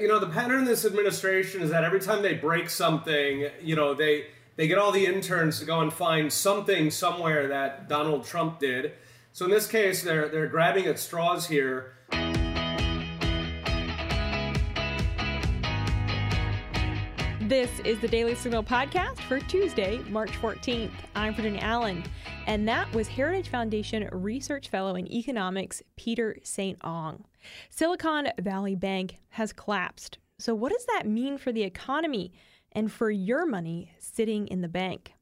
You know, the pattern in this administration is that every time they break something, you know, they they get all the interns to go and find something somewhere that Donald Trump did. So in this case, they're they're grabbing at straws here. This is the Daily Signal podcast for Tuesday, March 14th. I'm Virginia Allen, and that was Heritage Foundation Research Fellow in Economics Peter St. Onge. Silicon Valley Bank has collapsed. So, what does that mean for the economy and for your money sitting in the bank?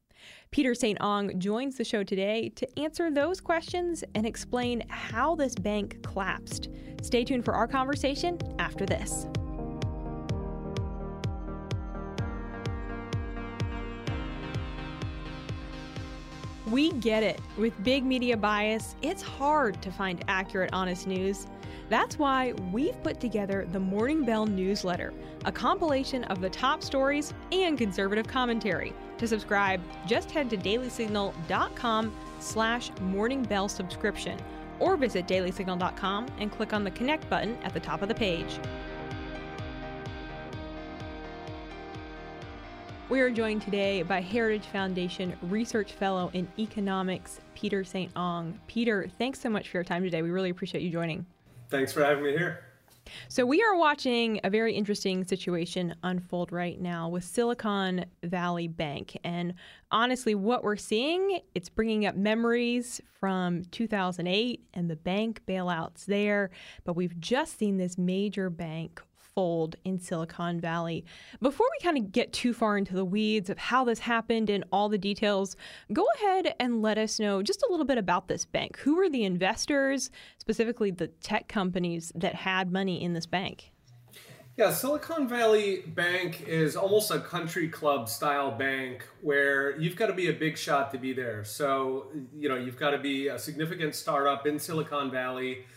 Peter St. Onge joins the show today to answer those questions and explain how this bank collapsed. Stay tuned for our conversation after this. We get it. With big media bias, it's hard to find accurate, honest news. That's why we've put together the Morning Bell newsletter, a compilation of the top stories and conservative commentary. To subscribe, just head to dailysignal.com slash morningbell subscription or visit dailysignal.com and click on the connect button at the top of the page. We are joined today by Heritage Foundation Research Fellow in Economics, Peter St. Onge. Peter, thanks so much for your time today. We really appreciate you joining. Thanks for having me here. So, we are watching a very interesting situation unfold right now with Silicon Valley Bank. And honestly, what we're seeing, it's bringing up memories from 2008 and the bank bailouts there. But we've just seen this major bank in Silicon Valley. Before we kind of get too far into the weeds of how this happened and all the details, go ahead and let us know just a little bit about this bank. Who were the investors, specifically the tech companies that had money in this bank? Yeah, Silicon Valley Bank is almost a country club style bank where you've got to be a big shot to be there. So, you know, you've got to be a significant startup in Silicon Valley.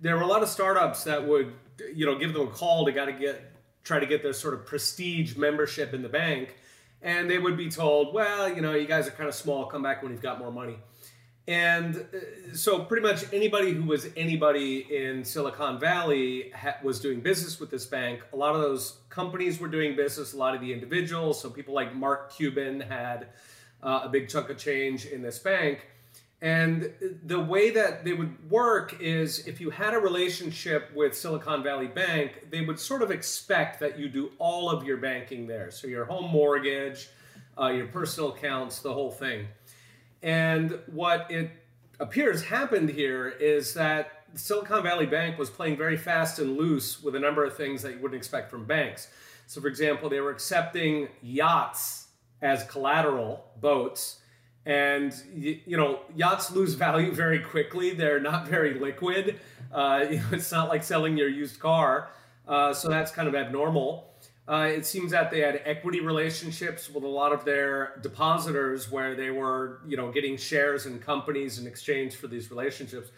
There were a lot of startups that would you know give them a call to got to get try to get their sort of prestige membership in the bank. And they would be told well you know you guys are kind of small come back when you've got more money. And uh, so pretty much anybody who was anybody in silicon valley ha- was doing business with this bank. A lot of those companies were doing business a lot of the individuals so people like mark cuban had uh, a big chunk of change in this bank and the way that they would work is if you had a relationship with Silicon Valley Bank, they would sort of expect that you do all of your banking there. So your home mortgage, uh, your personal accounts, the whole thing. And what it appears happened here is that Silicon Valley Bank was playing very fast and loose with a number of things that you wouldn't expect from banks. So, for example, they were accepting yachts as collateral, boats and you, know yachts lose value very quickly. They're not very liquid. Uh, you it's not like selling your used car. Uh, so that's kind of abnormal. Uh, it seems that they had equity relationships with a lot of their depositors where they were you know getting shares in companies in exchange for these relationships.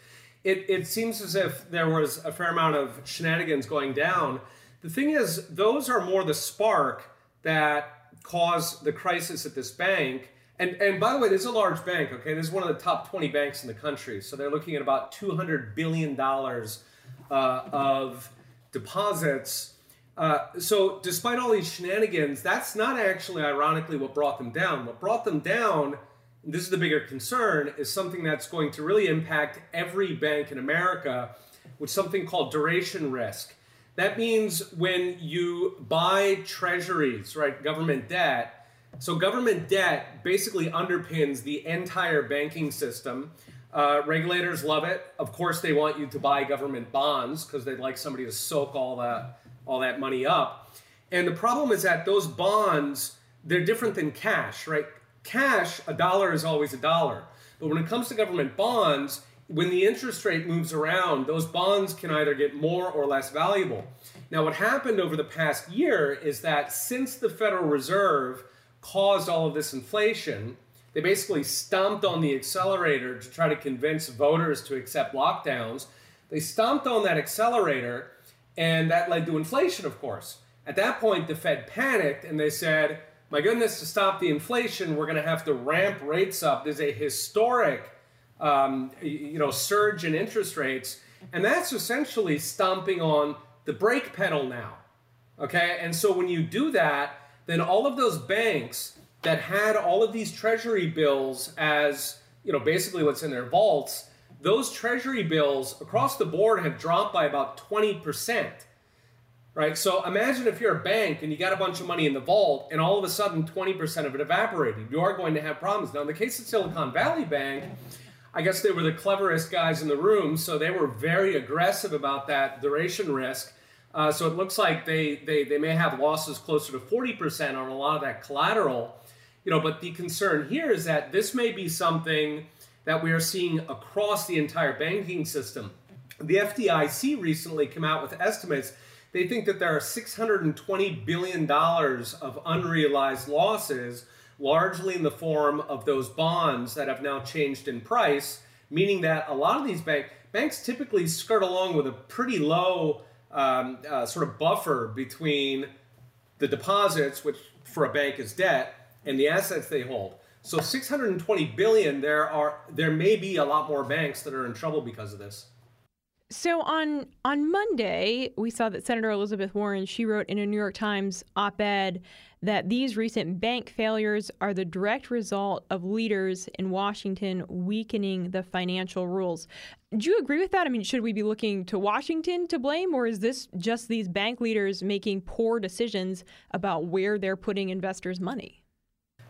It, it seems as if there was a fair amount of shenanigans going down. The thing is those are more the spark that caused the crisis at this bank and and by the way, this is a large bank. Okay, this is one of the top twenty banks in the country. So they're looking at about two hundred billion dollars uh, of deposits. Uh, so despite all these shenanigans, that's not actually, ironically, what brought them down. What brought them down, this is the bigger concern, is something that's going to really impact every bank in America, with something called duration risk. That means when you buy treasuries, right, government debt so government debt basically underpins the entire banking system. Uh, regulators love it. Of course, they want you to buy government bonds because they'd like somebody to soak all that all that money up. And the problem is that those bonds they're different than cash, right? Cash, a dollar is always a dollar. But when it comes to government bonds, when the interest rate moves around, those bonds can either get more or less valuable. Now, what happened over the past year is that since the Federal Reserve caused all of this inflation. They basically stomped on the accelerator to try to convince voters to accept lockdowns. They stomped on that accelerator, and that led to inflation, of course. At that point, the Fed panicked and they said, My goodness, to stop the inflation, we're going to have to ramp rates up. There's a historic um, you know, surge in interest rates, and that's essentially stomping on the brake pedal now. Okay, and so when you do that, then all of those banks that had all of these treasury bills as, you know, basically what's in their vaults, those treasury bills across the board have dropped by about 20%. Right? So imagine if you're a bank and you got a bunch of money in the vault and all of a sudden 20% of it evaporated. You are going to have problems. Now, in the case of Silicon Valley Bank, I guess they were the cleverest guys in the room, so they were very aggressive about that duration risk. Uh, so it looks like they, they, they may have losses closer to 40% on a lot of that collateral. You know, but the concern here is that this may be something that we are seeing across the entire banking system. The FDIC recently came out with estimates. They think that there are $620 billion of unrealized losses, largely in the form of those bonds that have now changed in price, meaning that a lot of these bank, banks typically skirt along with a pretty low um, uh, sort of buffer between the deposits, which for a bank is debt, and the assets they hold. So 620 billion. There are there may be a lot more banks that are in trouble because of this. So on on Monday, we saw that Senator Elizabeth Warren she wrote in a New York Times op-ed that these recent bank failures are the direct result of leaders in Washington weakening the financial rules. Do you agree with that? I mean, should we be looking to Washington to blame, or is this just these bank leaders making poor decisions about where they're putting investors' money?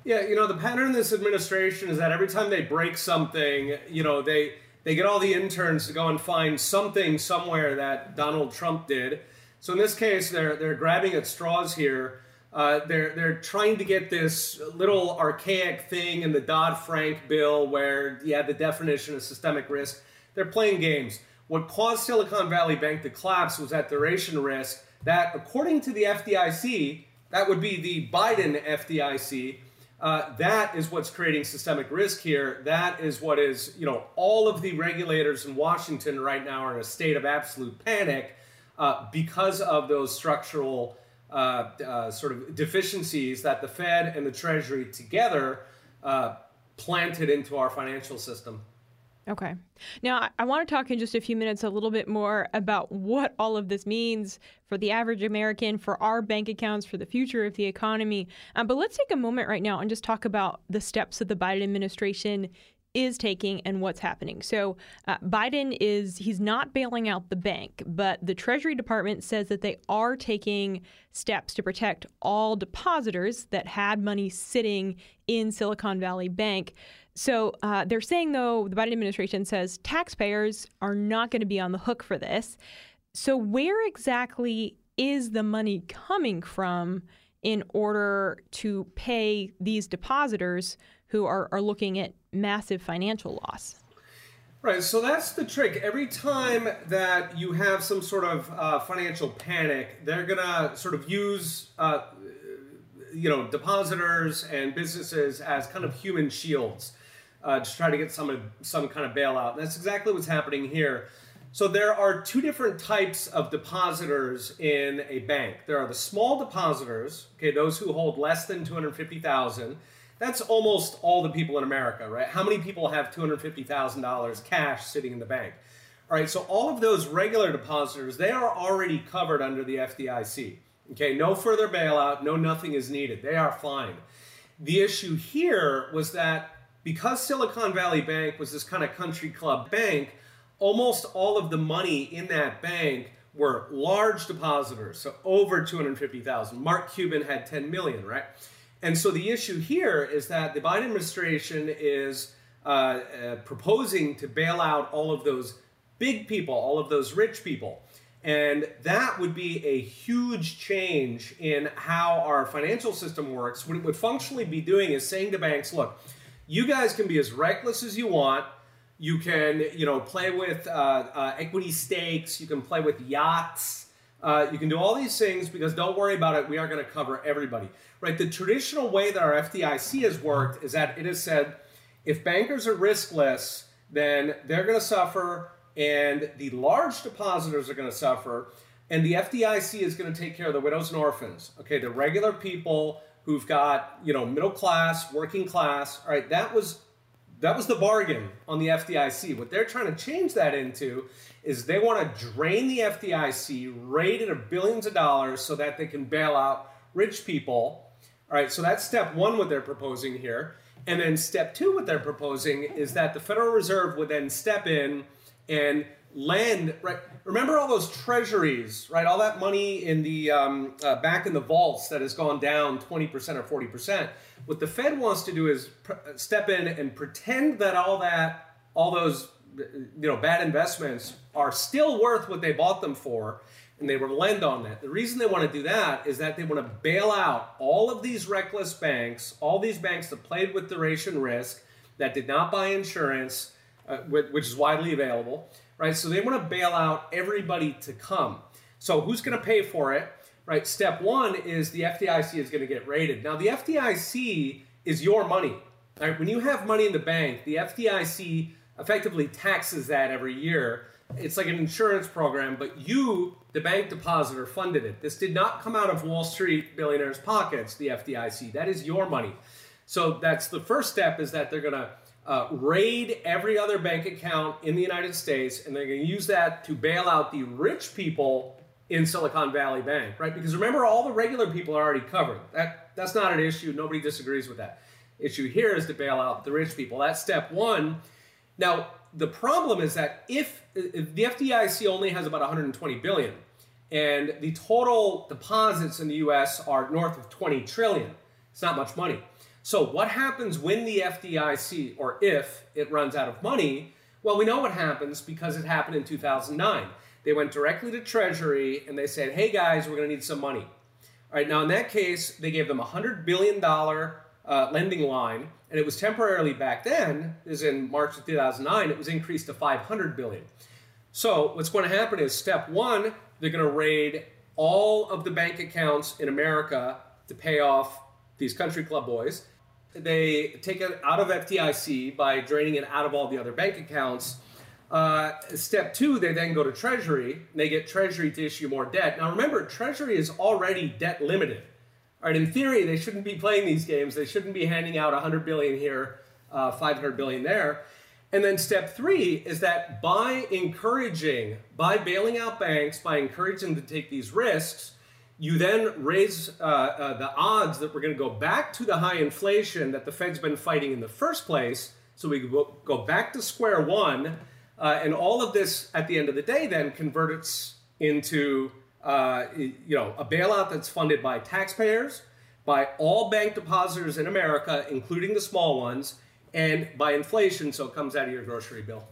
Yeah, you know, the pattern in this administration is that every time they break something, you know, they they get all the interns to go and find something somewhere that Donald Trump did. So in this case, they're they're grabbing at straws here. Uh, they're they're trying to get this little archaic thing in the Dodd Frank bill where you have the definition of systemic risk. They're playing games. What caused Silicon Valley Bank to collapse was that duration risk. That, according to the FDIC, that would be the Biden FDIC. Uh, that is what's creating systemic risk here. That is what is, you know, all of the regulators in Washington right now are in a state of absolute panic uh, because of those structural uh, uh, sort of deficiencies that the Fed and the Treasury together uh, planted into our financial system. Okay. Now, I, want to talk in just a few minutes a little bit more about what all of this means for the average American, for our bank accounts, for the future of the economy. Um, but let's take a moment right now and just talk about the steps that the Biden administration is taking and what's happening. So uh, Biden is he's not bailing out the bank, but the Treasury Department says that they are taking steps to protect all depositors that had money sitting in Silicon Valley Bank. So uh, they're saying though the Biden administration says taxpayers are not going to be on the hook for this. So where exactly is the money coming from in order to pay these depositors who are, are looking at massive financial loss. Right, so that's the trick. Every time that you have some sort of uh, financial panic, they're gonna sort of use, uh, you know, depositors and businesses as kind of human shields uh, to try to get some some kind of bailout. And that's exactly what's happening here. So there are two different types of depositors in a bank. There are the small depositors, okay, those who hold less than two hundred fifty thousand that's almost all the people in America, right? How many people have $250,000 cash sitting in the bank? All right, so all of those regular depositors, they are already covered under the FDIC. Okay, no further bailout, no nothing is needed. They are fine. The issue here was that because Silicon Valley Bank was this kind of country club bank, almost all of the money in that bank were large depositors, so over 250,000. Mark Cuban had 10 million, right? And so the issue here is that the Biden administration is uh, uh, proposing to bail out all of those big people, all of those rich people. And that would be a huge change in how our financial system works. What it would functionally be doing is saying to banks, look, you guys can be as reckless as you want. You can, you know, play with uh, uh equity stakes. You can play with yachts. Uh, you can do all these things because don't worry about it. We are going to cover everybody right? The traditional way that our FDIC has worked is that it has said if bankers are riskless, then they're going to suffer, and the large depositors are going to suffer, and the FDIC is going to take care of the widows and orphans. Okay, the regular people who've got you know middle class, working class. All right, that was that was the bargain on the FDIC. What they're trying to change that into is they want to drain the FDIC, rate it of billions of dollars so that they can bail out rich people. All right, so that's step one, what they're proposing here. And then step two, what they're proposing is that the Federal Reserve would then step in and lend, right? Remember all those treasuries, right? All that money in the um, uh, back in the vaults that has gone down 20% or 40%. What the Fed wants to do is pr- step in and pretend that all that, all those, you know, bad investments are still worth what they bought them for, and they will lend on that. The reason they want to do that is that they want to bail out all of these reckless banks, all these banks that played with duration risk, that did not buy insurance, uh, which is widely available, right? So they want to bail out everybody to come. So who's going to pay for it? Right. Step one is the FDIC is going to get rated. Now the FDIC is your money. Right? When you have money in the bank, the FDIC effectively taxes that every year. It's like an insurance program, but you, the bank depositor, funded it. This did not come out of Wall Street billionaires' pockets, the FDIC. That is your money. So that's the first step is that they're going to uh, raid every other bank account in the United States, and they're going to use that to bail out the rich people in Silicon Valley Bank, right? Because remember, all the regular people are already covered. That that's not an issue. Nobody disagrees with that. Issue here is to bail out the rich people. That's step one. Now, the problem is that if, if the FDIC only has about 120 billion, and the total deposits in the U.S. are north of 20 trillion, it's not much money. So, what happens when the FDIC, or if it runs out of money? Well, we know what happens because it happened in 2009. They went directly to Treasury and they said, hey guys, we're going to need some money. All right, now in that case, they gave them a $100 billion uh, lending line, and it was temporarily back then, is in March of 2009, it was increased to 500 billion. So what's going to happen is step one, they're going to raid all of the bank accounts in America to pay off these country club boys. They take it out of FDIC by draining it out of all the other bank accounts. Uh, step two, they then go to Treasury. And they get Treasury to issue more debt. Now remember, Treasury is already debt limited. Right, in theory, they shouldn't be playing these games. They shouldn't be handing out 100 billion here, uh, 500 billion there. And then step three is that by encouraging, by bailing out banks, by encouraging them to take these risks, you then raise uh, uh, the odds that we're going to go back to the high inflation that the Fed's been fighting in the first place. So we go back to square one uh, and all of this, at the end of the day, then converts into uh, you know a bailout that's funded by taxpayers, by all bank depositors in America, including the small ones, and by inflation, so it comes out of your grocery bill.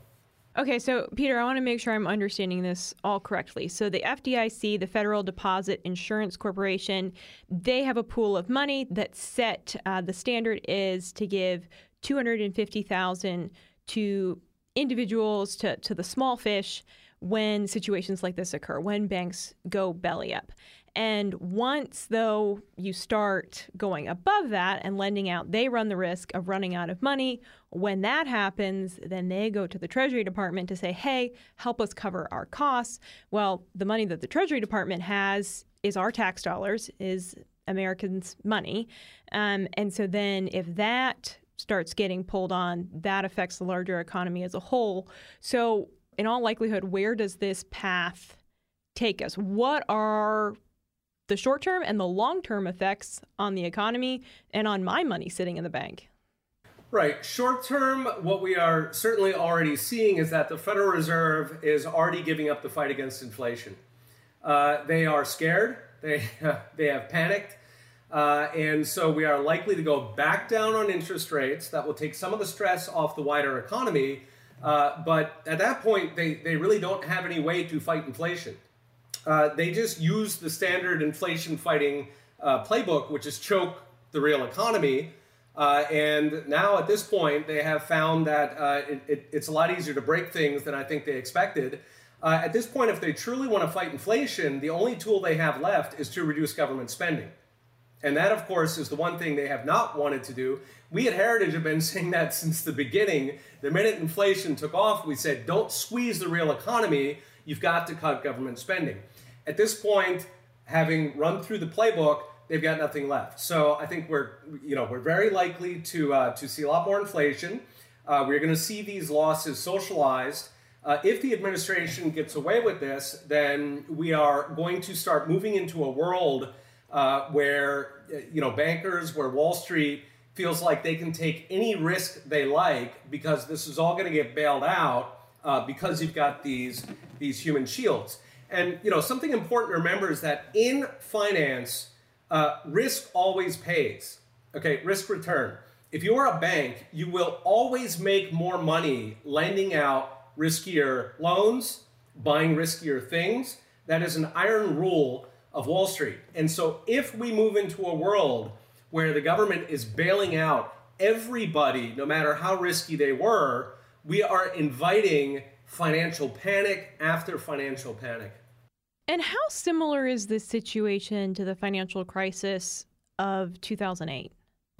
Okay, so Peter, I want to make sure I'm understanding this all correctly. So the FDIC, the Federal Deposit Insurance Corporation, they have a pool of money that set uh, the standard is to give 250,000 to individuals to, to the small fish when situations like this occur, when banks go belly up. And once, though, you start going above that and lending out, they run the risk of running out of money. When that happens, then they go to the Treasury Department to say, hey, help us cover our costs. Well, the money that the Treasury Department has is our tax dollars, is Americans' money. Um, and so then if that starts getting pulled on, that affects the larger economy as a whole. So, in all likelihood, where does this path take us? What are the short term and the long term effects on the economy and on my money sitting in the bank? Right. Short term, what we are certainly already seeing is that the Federal Reserve is already giving up the fight against inflation. Uh, they are scared. They they have panicked. Uh, and so we are likely to go back down on interest rates. That will take some of the stress off the wider economy. Uh, but at that point, they, they really don't have any way to fight inflation. Uh, they just use the standard inflation fighting uh, playbook, which is choke the real economy. Uh, and now at this point, they have found that uh, it, it, it's a lot easier to break things than I think they expected. at this point, if they truly want to fight inflation, the only tool they have left is to reduce government spending. And that, of course, is the one thing they have not wanted to do. We at Heritage have been saying that since the beginning. The minute inflation took off, we said, don't squeeze the real economy. You've got to cut government spending. At this point, having run through the playbook, they've got nothing left. So I think we're, you know, we're very likely to uh, to see a lot more inflation. Uh, we're going to see these losses socialized. Uh, if the administration gets away with this, then we are going to start moving into a world uh, where you know bankers, where Wall Street feels like they can take any risk they like because this is all going to get bailed out uh, because you've got these these human shields. And you know something important to remember is that in finance, uh, risk always pays. Okay, risk return. If you are a bank, you will always make more money lending out riskier loans, buying riskier things. That is an iron rule of Wall Street. And so if we move into a world where the government is bailing out everybody, no matter how risky they were, we are inviting financial panic after financial panic. And how similar is this situation to the financial crisis of 2008?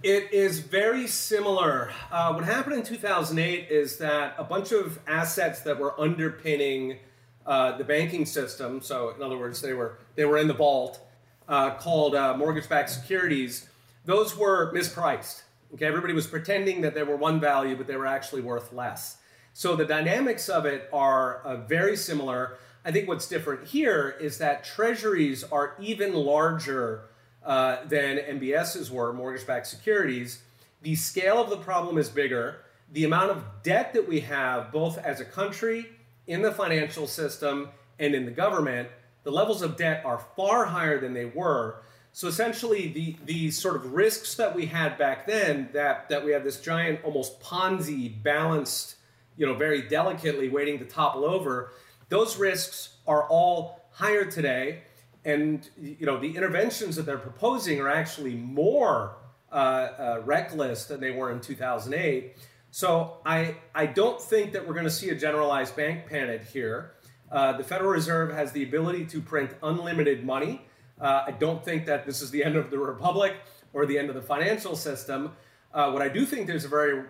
It is very similar. Uh, what happened in 2008 is that a bunch of assets that were underpinning uh, the banking system, so in other words, they were they were in the vault, uh, called uh, mortgage-backed securities, those were mispriced. Okay, everybody was pretending that they were one value, but they were actually worth less. So the dynamics of it are uh, very similar. I think what's different here is that treasuries are even larger uh, than MBSs were, mortgage-backed securities. The scale of the problem is bigger. The amount of debt that we have, both as a country, in the financial system, and in the government, the levels of debt are far higher than they were. So essentially, the the sort of risks that we had back then, that that we have this giant, almost Ponzi balanced, you know, very delicately waiting to topple over, those risks are all higher today, and you know the interventions that they're proposing are actually more uh, uh, reckless than they were in 2008. So I I don't think that we're going to see a generalized bank panic here. Uh, the Federal Reserve has the ability to print unlimited money. Uh, I don't think that this is the end of the republic or the end of the financial system. Uh, what I do think there's a very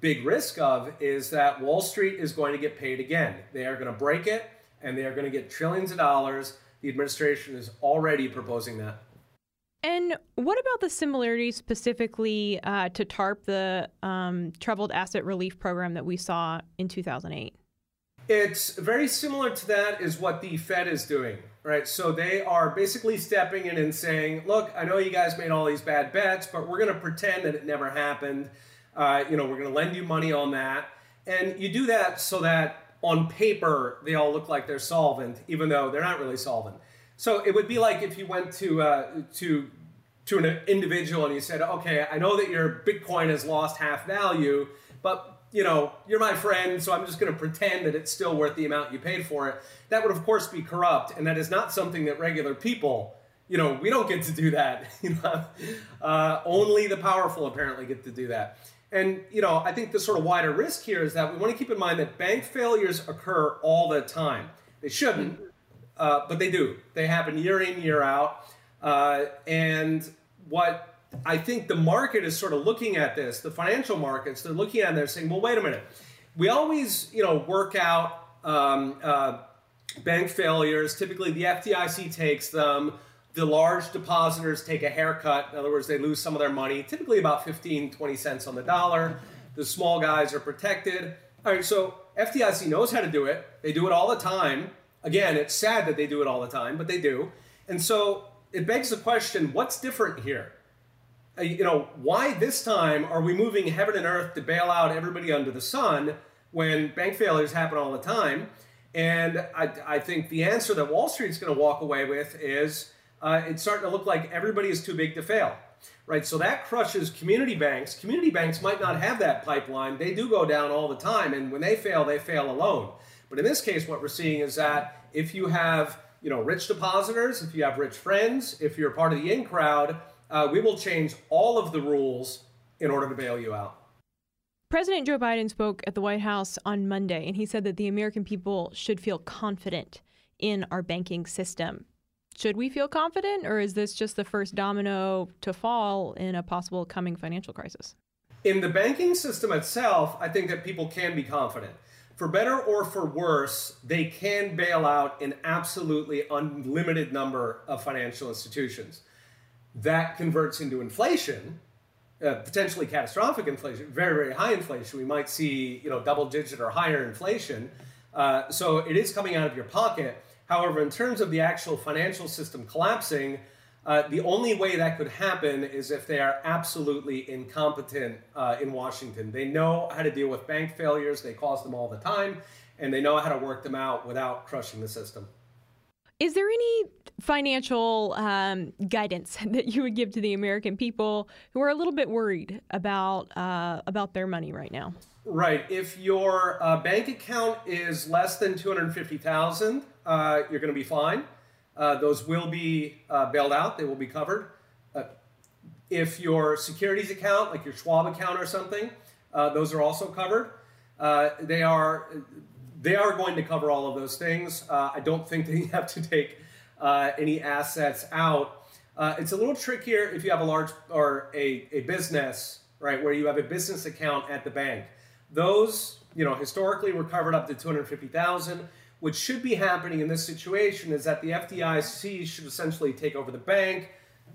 big risk of is that Wall Street is going to get paid again. They are going to break it and they are going to get trillions of dollars. The administration is already proposing that. And what about the similarities specifically uh, to TARP, the um, Troubled Asset Relief Program that we saw in 2008? It's very similar to that, is what the Fed is doing right? So they are basically stepping in and saying, look, I know you guys made all these bad bets, but we're going to pretend that it never happened. Uh, you know, we're going to lend you money on that. And you do that so that on paper they all look like they're solvent, even though they're not really solvent. So it would be like if you went to uh, to to an individual and you said, okay, I know that your Bitcoin has lost half value, but you know, you're my friend, so I'm just going to pretend that it's still worth the amount you paid for it. That would, of course, be corrupt, and that is not something that regular people, you know, we don't get to do that. You know, uh, only the powerful apparently get to do that. And you know, I think the sort of wider risk here is that we want to keep in mind that bank failures occur all the time. They shouldn't, uh, but they do. They happen year in, year out. Uh, and what I think the market is sort of looking at this, the financial markets, they're looking at it they're saying, well, wait a minute. We always, you know, work out um, uh, bank failures. Typically, the FDIC takes them. The large depositors take a haircut. In other words, they lose some of their money, typically about 15, 20 cents on the dollar. The small guys are protected. All right, so FDIC knows how to do it. They do it all the time. Again, it's sad that they do it all the time, but they do. And so it begs the question what's different here? Uh, you know, why this time are we moving heaven and earth to bail out everybody under the sun when bank failures happen all the time? And I, I think the answer that Wall Street's going to walk away with is uh, it's starting to look like everybody is too big to fail, right? So that crushes community banks. Community banks might not have that pipeline. They do go down all the time, and when they fail, they fail alone. But in this case, what we're seeing is that if you have you know rich depositors, if you have rich friends, if you're part of the in crowd, uh, we will change all of the rules in order to bail you out. President Joe Biden spoke at the White House on Monday, and he said that the American people should feel confident in our banking system. Should we feel confident, or is this just the first domino to fall in a possible coming financial crisis? In the banking system itself, I think that people can be confident. For better or for worse, they can bail out an absolutely unlimited number of financial institutions that converts into inflation, uh, potentially catastrophic inflation, very very high inflation. We might see you know double digit or higher inflation. Uh, so it is coming out of your pocket. However, in terms of the actual financial system collapsing, uh, the only way that could happen is if they are absolutely incompetent uh, in Washington. They know how to deal with bank failures, they cause them all the time, and they know how to work them out without crushing the system. Is there any financial um, guidance that you would give to the American people who are a little bit worried about uh, about their money right now? Right. If your uh, bank account is less than two hundred fifty thousand, uh, you're going to be fine. Uh, those will be uh, bailed out. They will be covered. Uh, if your securities account, like your Schwab account or something, those are also covered. they are they are going to cover all of those things. Uh, I don't think you have to take uh, any assets out. Uh, it's a little trickier if you have a large or a, a business, right, where you have a business account at the bank. Those, you know, historically were covered up to 250,000. What should be happening in this situation is that the FDIC should essentially take over the bank.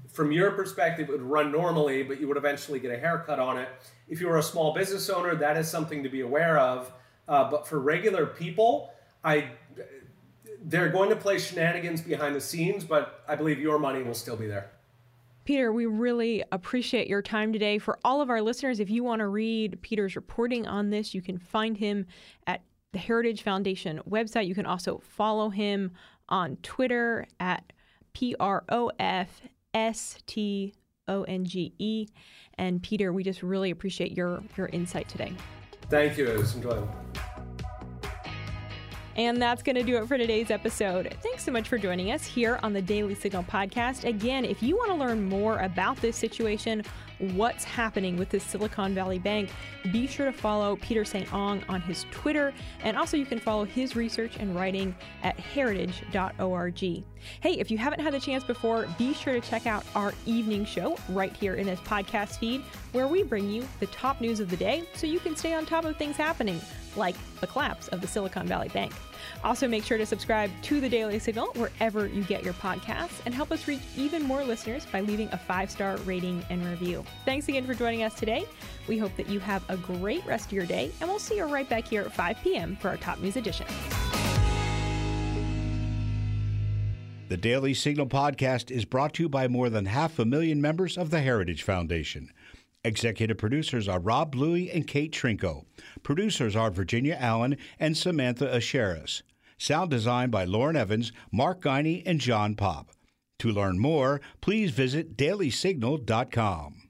From your perspective, it would run normally, but you would eventually get a haircut on it. If you were a small business owner, that is something to be aware of. Uh, but for regular people, I they're going to play shenanigans behind the scenes, but I believe your money will still be there. Peter, we really appreciate your time today. For all of our listeners, if you want to read Peter's reporting on this, you can find him at the Heritage Foundation website. You can also follow him on Twitter at P R O F S T O N G E. And Peter, we just really appreciate your your insight today. Thank you. It was enjoyable. And that's going to do it for today's episode. Thanks so much for joining us here on the Daily Signal podcast. Again, if you want to learn more about this situation, what's happening with this Silicon Valley Bank, be sure to follow Peter St. Onge on his Twitter. And also, you can follow his research and writing at heritage.org. Hey, if you haven't had the chance before, be sure to check out our evening show right here in this podcast feed, where we bring you the top news of the day so you can stay on top of things happening like the collapse of the Silicon Valley Bank. Also, make sure to subscribe to the Daily Signal wherever you get your podcasts and help us reach even more listeners by leaving a five star rating and review. Thanks again for joining us today. We hope that you have a great rest of your day, and we'll see you right back here at 5 p.m. for our Top News Edition. The Daily Signal podcast is brought to you by more than half a million members of the Heritage Foundation. Executive producers are Rob Bluey and Kate Trinko. Producers are Virginia Allen and Samantha Aschieris. Sound design by Lauren Evans, Mark Guiney, and John Pop. To learn more, please visit dailysignal.com.